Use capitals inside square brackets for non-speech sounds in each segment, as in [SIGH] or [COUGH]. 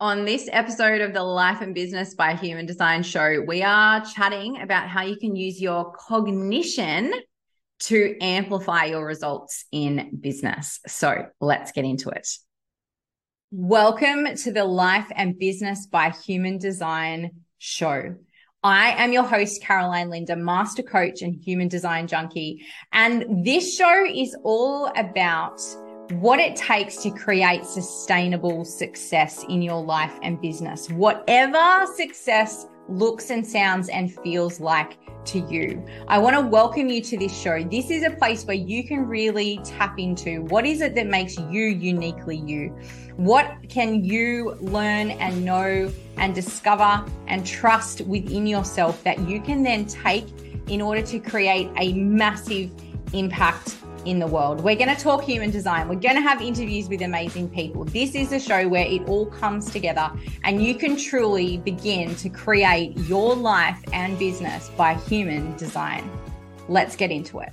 On this episode of the Life and Business by Human Design show, we are chatting about how you can use your cognition to amplify your results in business. So let's get into it. Welcome to the Life and Business by Human Design show. I am your host, Caroline Lynda, master coach and human design junkie. And this show is all about what it takes to create sustainable success in your life and business. Whatever success looks and sounds and feels like to you. I want to welcome you to this show. This is a place where you can really tap into what is it that makes you uniquely you? What can you learn and know and discover and trust within yourself that you can then take in order to create a massive impact in the world. We're going to talk human design. We're going to have interviews with amazing people. This is a show where it all comes together and you can truly begin to create your life and business by human design. Let's get into it.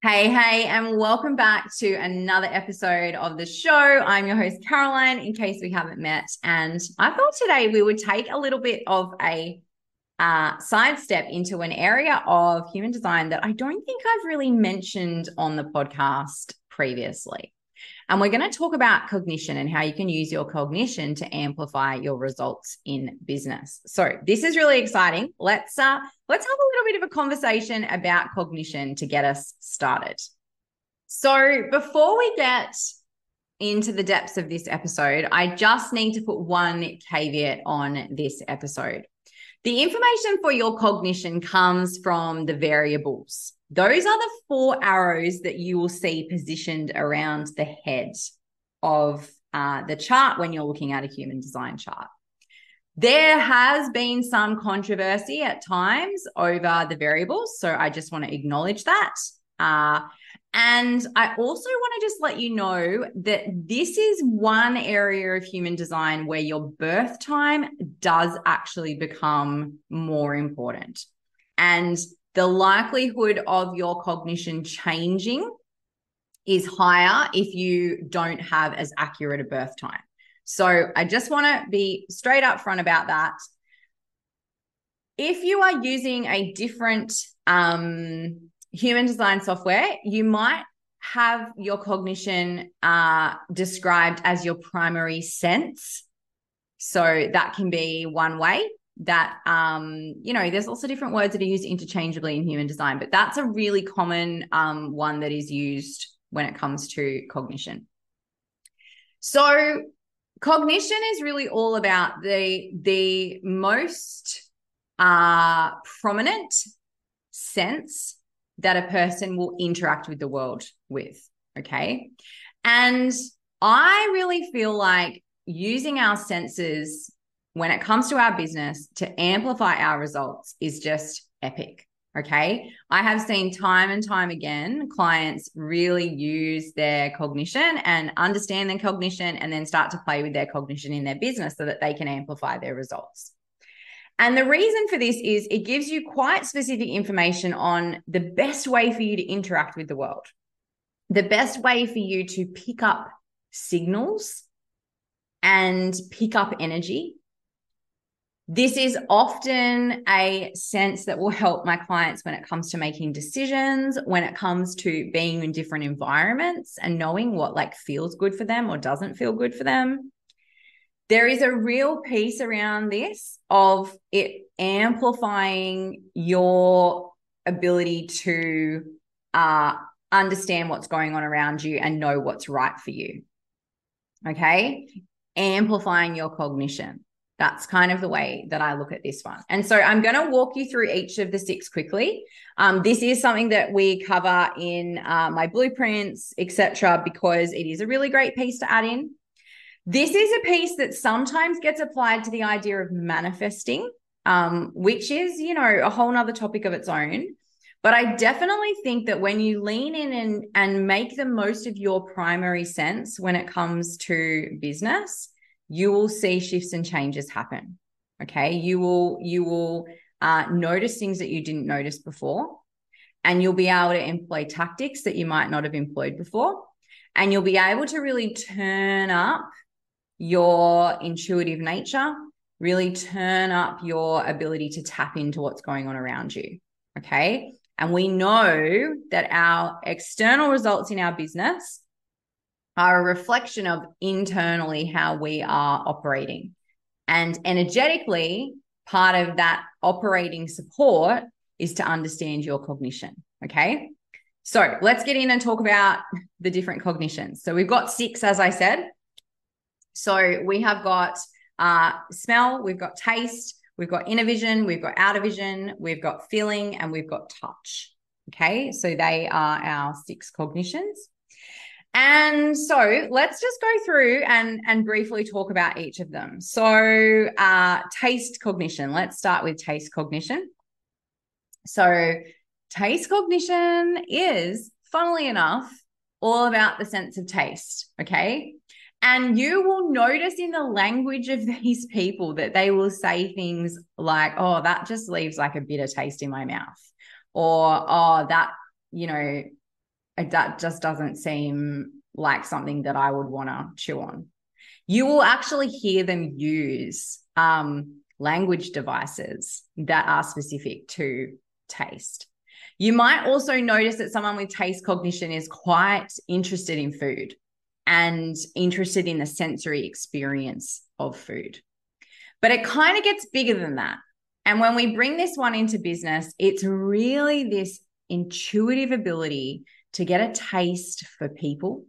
Hey, hey, and welcome back to another episode of the show. I'm your host, Caroline, in case we haven't met. And I thought today we would take a little bit of a uh, sidestep into an area of human design that I don't think I've really mentioned on the podcast previously. And we're going to talk about cognition and how you can use your cognition to amplify your results in business. So this is really exciting. Let's uh let's have a little bit of a conversation about cognition to get us started. So before we get into the depths of this episode, I just need to put one caveat on this episode. The information for your cognition comes from the variables. Those are the four arrows that you will see positioned around the head of uh, the chart when you're looking at a human design chart. There has been some controversy at times over the variables. So I just want to acknowledge that. Uh, and I also want to just let you know that this is one area of human design where your birth time does actually become more important. And the likelihood of your cognition changing is higher if you don't have as accurate a birth time. So I just want to be straight up front about that. If you are using a different um, human design software, you might have your cognition uh, described as your primary sense. So that can be one way that, um, you know, there's also different words that are used interchangeably in human design, but that's a really common um, one that is used when it comes to cognition. So cognition is really all about the the most uh, prominent sense that a person will interact with the world with. Okay. And I really feel like using our senses when it comes to our business to amplify our results is just epic. Okay. I have seen time and time again clients really use their cognition and understand their cognition and then start to play with their cognition in their business so that they can amplify their results. And the reason for this is it gives you quite specific information on the best way for you to interact with the world, the best way for you to pick up signals and pick up energy. This is often a sense that will help my clients when it comes to making decisions, when it comes to being in different environments and knowing what like feels good for them or doesn't feel good for them there is a real piece around this of it amplifying your ability to uh, understand what's going on around you and know what's right for you. Okay. Amplifying your cognition. That's kind of the way that I look at this one. And so I'm going to walk you through each of the six quickly. Um, this is something that we cover in uh, my blueprints, etc., because it is a really great piece to add in. This is a piece that sometimes gets applied to the idea of manifesting, um, which is, you know, a whole nother topic of its own. But I definitely think that when you lean in and, and make the most of your primary sense when it comes to business, you will see shifts and changes happen. Okay. You will, you will uh, notice things that you didn't notice before, and you'll be able to employ tactics that you might not have employed before. And you'll be able to really turn up your intuitive nature, really turn up your ability to tap into what's going on around you. Okay. And we know that our external results in our business are a reflection of internally how we are operating. And energetically, part of that operating support is to understand your cognition. Okay. So let's get in and talk about the different cognitions. So we've got six, as I said. So we have got uh, smell, we've got taste, we've got inner vision, we've got outer vision, we've got feeling, and we've got touch. Okay. So they are our six cognitions. And so let's just go through and, and briefly talk about each of them. So, uh, taste cognition. Let's start with taste cognition. So, taste cognition is, funnily enough, all about the sense of taste. Okay. And you will notice in the language of [LAUGHS] these people that they will say things like, oh, that just leaves like a bitter taste in my mouth. Or, oh, that, you know, that just doesn't seem like something that I would want to chew on. You will actually hear them use um, language devices that are specific to taste. You might also notice that someone with taste cognition is quite interested in food and interested in the sensory experience of food. But it kind of gets bigger than that. And when we bring this one into business, it's really this intuitive ability to get a taste for people,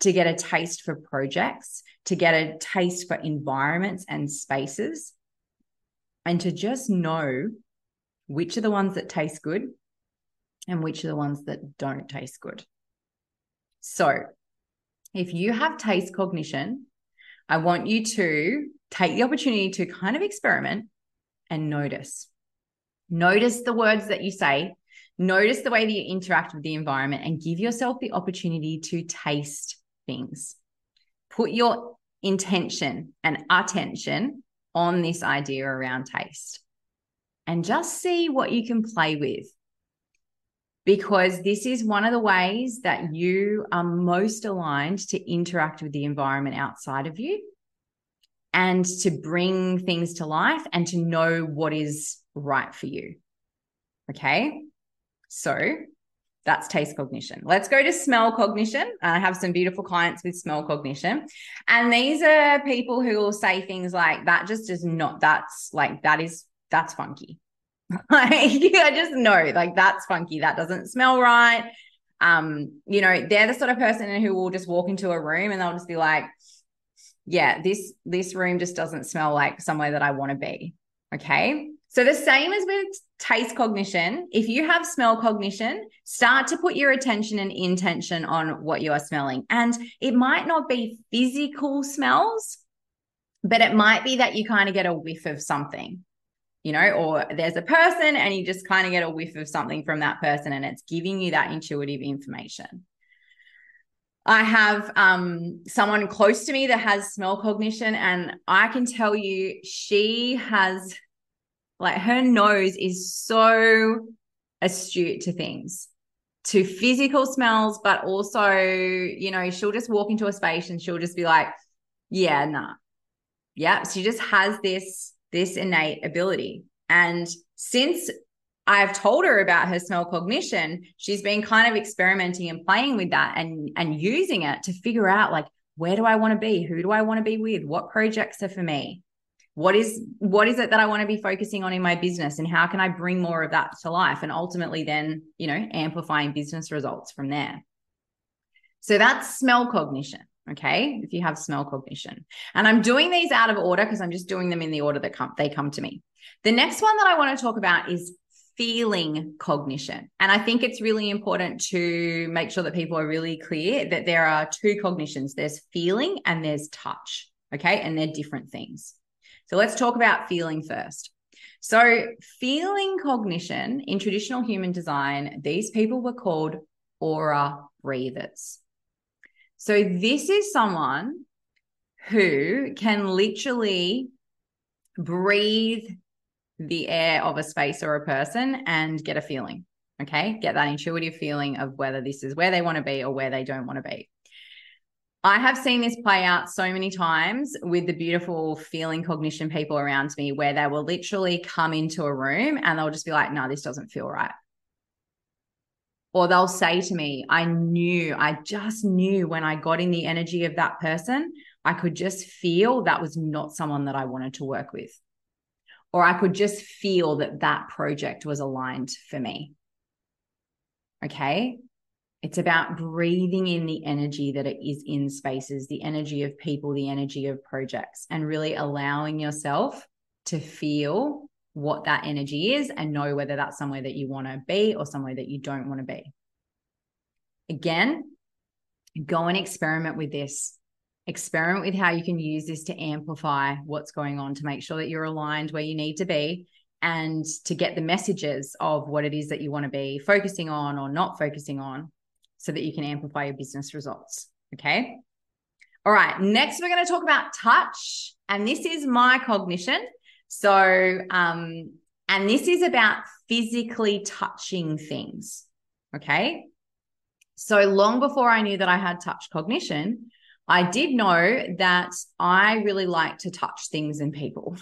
to get a taste for projects, to get a taste for environments and spaces, and to just know which are the ones that taste good and which are the ones that don't taste good. So, if you have taste cognition, I want you to take the opportunity to kind of experiment and notice. Notice the words that you say, notice the way that you interact with the environment, and give yourself the opportunity to taste things. Put your intention and attention on this idea around taste and just see what you can play with because this is one of the ways that you are most aligned to interact with the environment outside of you and to bring things to life and to know what is right for you. Okay. So that's taste cognition. Let's go to smell cognition. I have some beautiful clients with smell cognition. And these are people who will say things like, that just is not, that's like, that is, that's funky. [LAUGHS] like I just know like that's funky. That doesn't smell right. Um, you know, they're the sort of person who will just walk into a room and they'll just be like, yeah, this this room just doesn't smell like somewhere that I want to be. Okay. So the same as with taste cognition, if you have smell cognition, start to put your attention and intention on what you are smelling. And it might not be physical smells, but it might be that you kind of get a whiff of something you know, or there's a person and you just kind of get a whiff of something from that person and it's giving you that intuitive information. I have um, someone close to me that has smell cognition, and I can tell you she has, like, her nose is so astute to things, to physical smells, but also, you know, she'll just walk into a space and she'll just be like, yeah, nah. Yeah. She just has this this innate ability. And since I've told her about her smell cognition, she's been kind of experimenting and playing with that and and using it to figure out like where do I want to be? Who do I want to be with? What projects are for me? What is what is it that I want to be focusing on in my business and how can I bring more of that to life and ultimately then, you know, amplifying business results from there. So that's smell cognition. Okay. If you have smell cognition. And I'm doing these out of order because I'm just doing them in the order that come, they come to me. The next one that I want to talk about is feeling cognition. And I think it's really important to make sure that people are really clear that there are two cognitions there's feeling and there's touch. Okay. And they're different things. So let's talk about feeling first. So, feeling cognition in traditional human design, these people were called aura breathers. So this is someone who can literally breathe the air of a space or a person and get a feeling. Okay. Get that intuitive feeling of whether this is where they want to be or where they don't want to be. I have seen this play out so many times with the beautiful feeling cognition people around me where they will literally come into a room and they'll just be like, no, this doesn't feel right. Or they'll say to me, I knew, I just knew when I got in the energy of that person, I could just feel that was not someone that I wanted to work with. Or I could just feel that that project was aligned for me. Okay. It's about breathing in the energy that it is in spaces, the energy of people, the energy of projects, and really allowing yourself to feel what that energy is and know whether that's somewhere that you want to be or somewhere that you don't want to be. Again, go and experiment with this. Experiment with how you can use this to amplify what's going on to make sure that you're aligned where you need to be and to get the messages of what it is that you want to be focusing on or not focusing on so that you can amplify your business results. Okay. All right. Next, we're going to talk about touch. And this is my cognition. So, um, and this is about physically touching things. Okay. So long before I knew that I had touch cognition, I did know that I really like to touch things and people.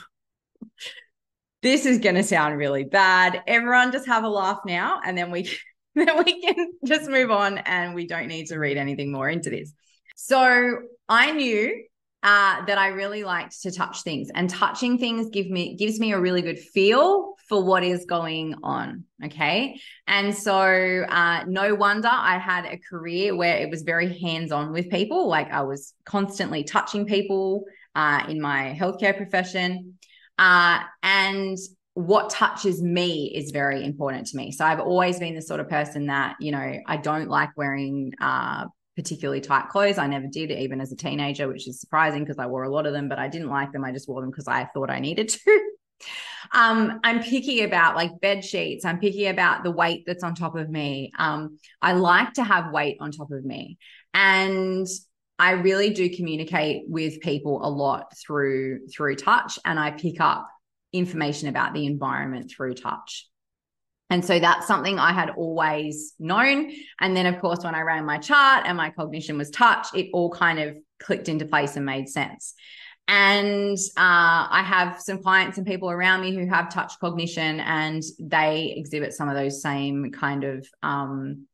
[LAUGHS] this is going to sound really bad. Everyone just have a laugh now and then we [LAUGHS] then we can just move on and we don't need to read anything more into this. So I knew uh, that I really liked to touch things, and touching things give me gives me a really good feel for what is going on. Okay, and so uh, no wonder I had a career where it was very hands on with people. Like I was constantly touching people uh, in my healthcare profession, uh, and what touches me is very important to me. So I've always been the sort of person that, you know, I don't like wearing uh, particularly tight clothes. I never did, even as a teenager, which is surprising because I wore a lot of them, but I didn't like them. I just wore them because I thought I needed to. [LAUGHS] um, I'm picky about like bed sheets. I'm picky about the weight that's on top of me. Um, I like to have weight on top of me. And I really do communicate with people a lot through through touch and I pick up information about the environment through touch. And so that's something I had always known. And then, of course, when I ran my chart and my cognition was touch, it all kind of clicked into place and made sense. And uh, I have some clients and people around me who have touch cognition and they exhibit some of those same kind of um,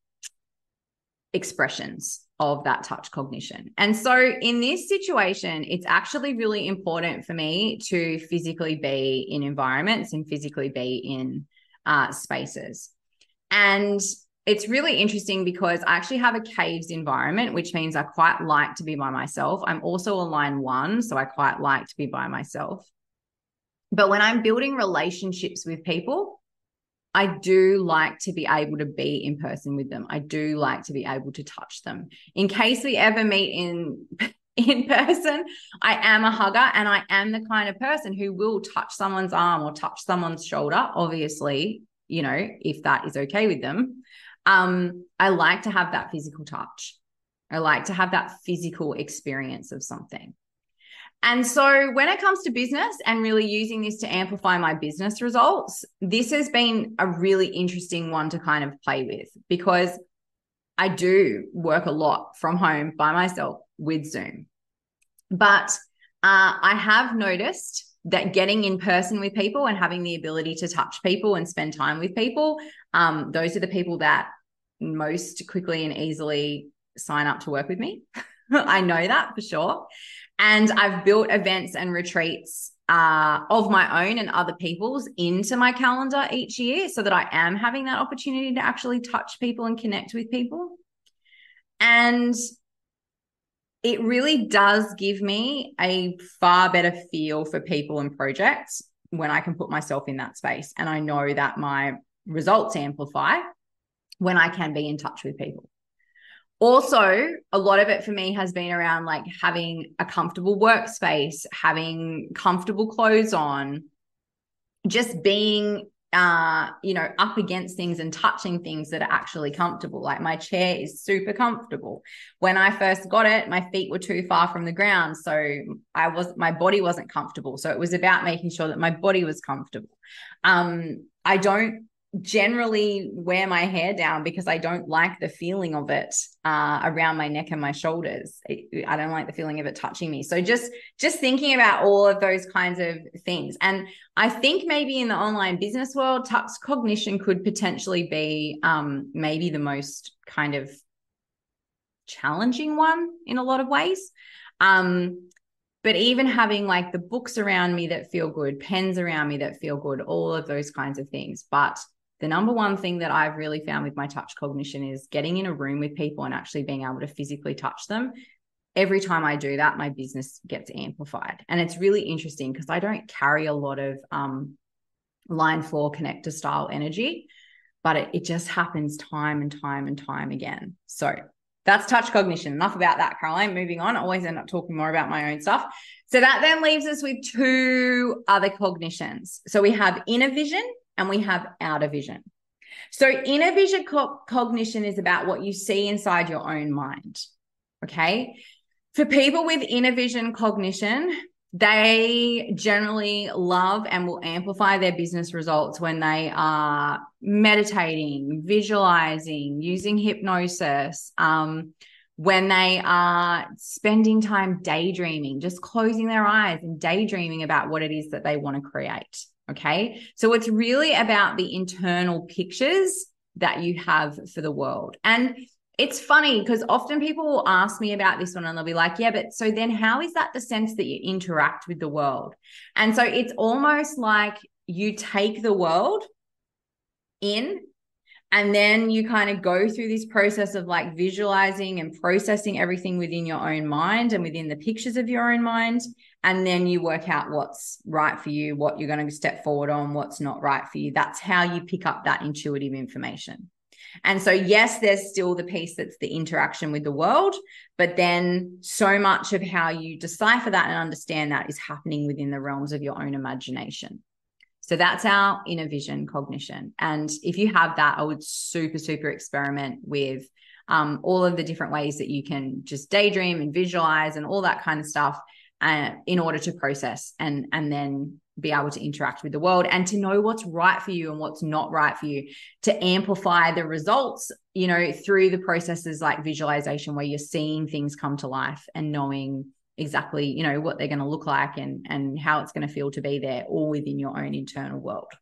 expressions of that touch cognition. And so in this situation, it's actually really important for me to physically be in environments and physically be in uh, spaces. And it's really interesting because I actually have a caves environment, which means I quite like to be by myself. I'm also a line one, so I quite like to be by myself. But when I'm building relationships with people, I do like to be able to be in person with them. I do like to be able to touch them. In case we ever meet in in person, I am a hugger and I am the kind of person who will touch someone's arm or touch someone's shoulder, obviously, you know, if that is okay with them. Um, I like to have that physical touch. I like to have that physical experience of something. And so when it comes to business and really using this to amplify my business results, this has been a really interesting one to kind of play with because I do work a lot from home by myself with Zoom. But uh, I have noticed that getting in person with people and having the ability to touch people and spend time with people, um, those are the people that most quickly and easily sign up to work with me. [LAUGHS] I know that for sure. And I've built events and retreats uh, of my own and other people's into my calendar each year so that I am having that opportunity to actually touch people and connect with people. And it really does give me a far better feel for people and projects when I can put myself in that space. And I know that my results amplify when I can be in touch with people also a lot of it for me has been around like having a comfortable workspace having comfortable clothes on just being uh you know up against things and touching things that are actually comfortable. Like my chair is super comfortable. When i first got it my feet were too far from the ground so i was my body wasn't comfortable. So it was about making sure that my body was comfortable. Um i don't generally wear my hair down because I don't like the feeling of it uh, around my neck and my shoulders. I don't like the feeling of it touching me. So just just thinking about all of those kinds of things, and I think maybe in the online business world, touch cognition could potentially be um, maybe the most kind of challenging one in a lot of ways. Um, but even having like the books around me that feel good, pens around me that feel good, all of those kinds of things. But the number one thing that I've really found with my touch cognition is getting in a room with people and actually being able to physically touch them. Every time I do that, my business gets amplified. And it's really interesting because I don't carry a lot of um, line four connector style energy, but it, it just happens time and time and time again. So that's touch cognition. Enough about that, Caroline. Moving on. I always end up talking more about my own stuff. So that then leaves us with two other cognitions. So we have inner vision and we have outer vision. So, inner vision co- cognition is about what you see inside your own mind. Okay. For people with inner vision cognition, they generally love and will amplify their business results when they are meditating, visualizing, using hypnosis, um, when they are spending time daydreaming, just closing their eyes and daydreaming about what it is that they want to create. Okay. So it's really about the internal pictures that you have for the world. And it's funny because often people will ask me about this one and they'll be like, yeah, but so then how is that the sense that you interact with the world? And so it's almost like you take the world in and then you kind of go through this process of like visualizing and processing everything within your own mind and within the pictures of your own mind. And then you work out what's right for you, what you're going to step forward on, what's not right for you. That's how you pick up that intuitive information. And so, yes, there's still the piece that's the interaction with the world, but then so much of how you decipher that and understand that is happening within the realms of your own imagination. So that's our inner vision cognition. And if you have that, I would super, super experiment with um, all of the different ways that you can just daydream and visualize and all that kind of stuff uh, in order to process and and then be able to interact with the world and to know what's right for you and what's not right for you to amplify the results you know through the processes like visualization where you're seeing things come to life and knowing exactly you know what they're going to look like and and how it's going to feel to be there all within your own internal world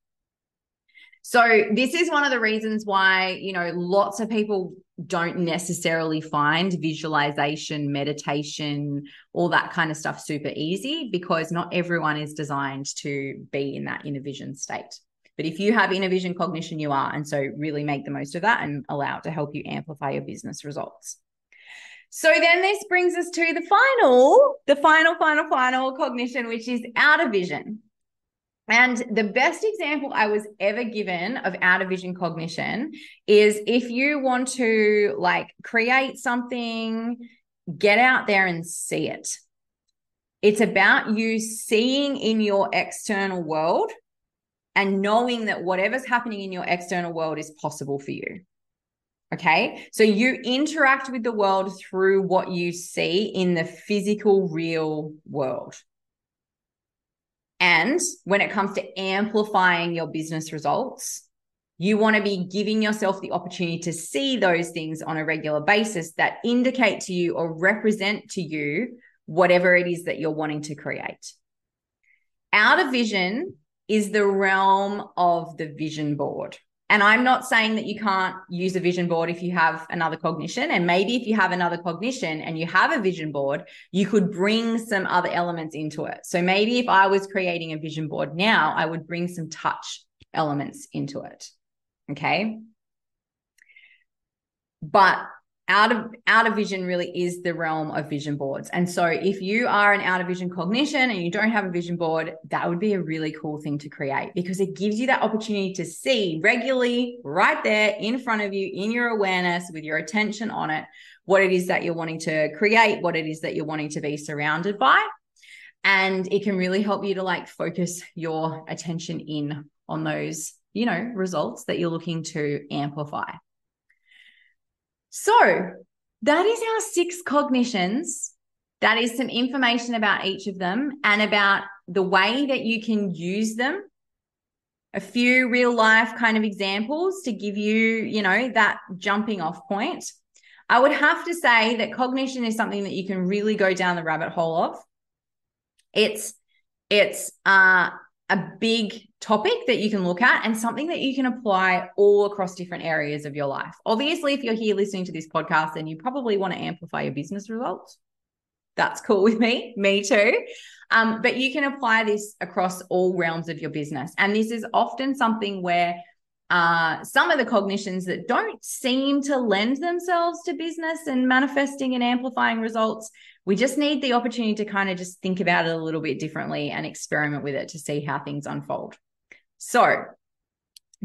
so this is one of the reasons why you know lots of people don't necessarily find visualization meditation all that kind of stuff super easy because not everyone is designed to be in that inner vision state. But if you have inner vision cognition you are. And so really make the most of that and allow it to help you amplify your business results. So then this brings us to the final, the final, final, final cognition, which is outer vision. And the best example I was ever given of outer vision cognition is if you want to like create something, get out there and see it. It's about you seeing in your external world and knowing that whatever's happening in your external world is possible for you. Okay. So you interact with the world through what you see in the physical, real world. And when it comes to amplifying your business results, you want to be giving yourself the opportunity to see those things on a regular basis that indicate to you or represent to you whatever it is that you're wanting to create. Outer vision is the realm of the vision board. And I'm not saying that you can't use a vision board if you have another cognition. And maybe if you have another cognition and you have a vision board, you could bring some other elements into it. So maybe if I was creating a vision board now, I would bring some touch elements into it. Okay. But out of outer vision really is the realm of vision boards. And so if you are an outer vision cognition and you don't have a vision board, that would be a really cool thing to create because it gives you that opportunity to see regularly right there in front of you in your awareness with your attention on it, what it is that you're wanting to create, what it is that you're wanting to be surrounded by. And it can really help you to like focus your attention in on those, you know, results that you're looking to amplify. So that is our six cognitions. That is some information about each of them and about the way that you can use them a few real life kind of examples to give you, you know, that jumping off point. I would have to say that cognition is something that you can really go down the rabbit hole of. It's it's uh, a big topic that you can look at and something that you can apply all across different areas of your life. Obviously, if you're here listening to this podcast, then you probably want to amplify your business results. That's cool with me, me too. Um, but you can apply this across all realms of your business. And this is often something where uh, some of the cognitions that don't seem to lend themselves to business and manifesting and amplifying results, we just need the opportunity to kind of just think about it a little bit differently and experiment with it to see how things unfold. So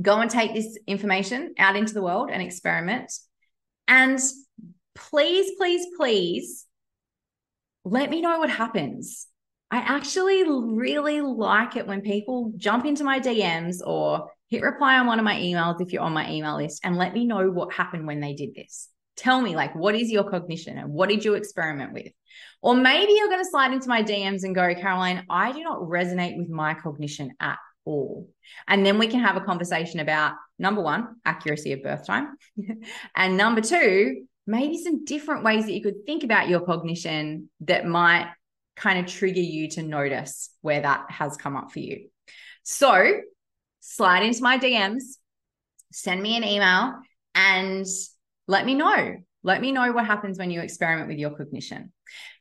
go and take this information out into the world and experiment. And please, please, please let me know what happens. I actually really like it when people jump into my DMs or hit reply on one of my emails if you're on my email list and let me know what happened when they did this. Tell me, like, what is your cognition and what did you experiment with? Or maybe you're going to slide into my DMs and go, Caroline, I do not resonate with my cognition at all. And then we can have a conversation about number one, accuracy of birth time. [LAUGHS] and number two, maybe some different ways that you could think about your cognition that might kind of trigger you to notice where that has come up for you. So slide into my DMs, send me an email, and let me know. Let me know what happens when you experiment with your cognition.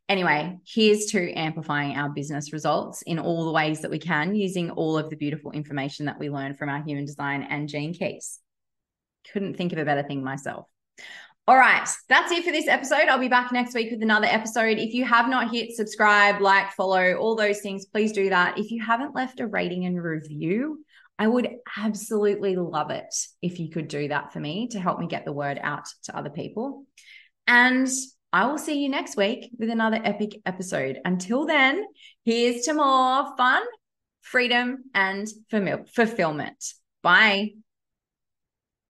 Anyway, here's to amplifying our business results in all the ways that we can using all of the beautiful information that we learn from our human design and gene keys. Couldn't think of a better thing myself. All right, that's it for this episode. I'll be back next week with another episode. If you have not hit subscribe, like, follow, all those things, please do that. If you haven't left a rating and review, I would absolutely love it if you could do that for me to help me get the word out to other people. And I will see you next week with another epic episode. Until then, here's to more fun, freedom, and fulfillment. Bye.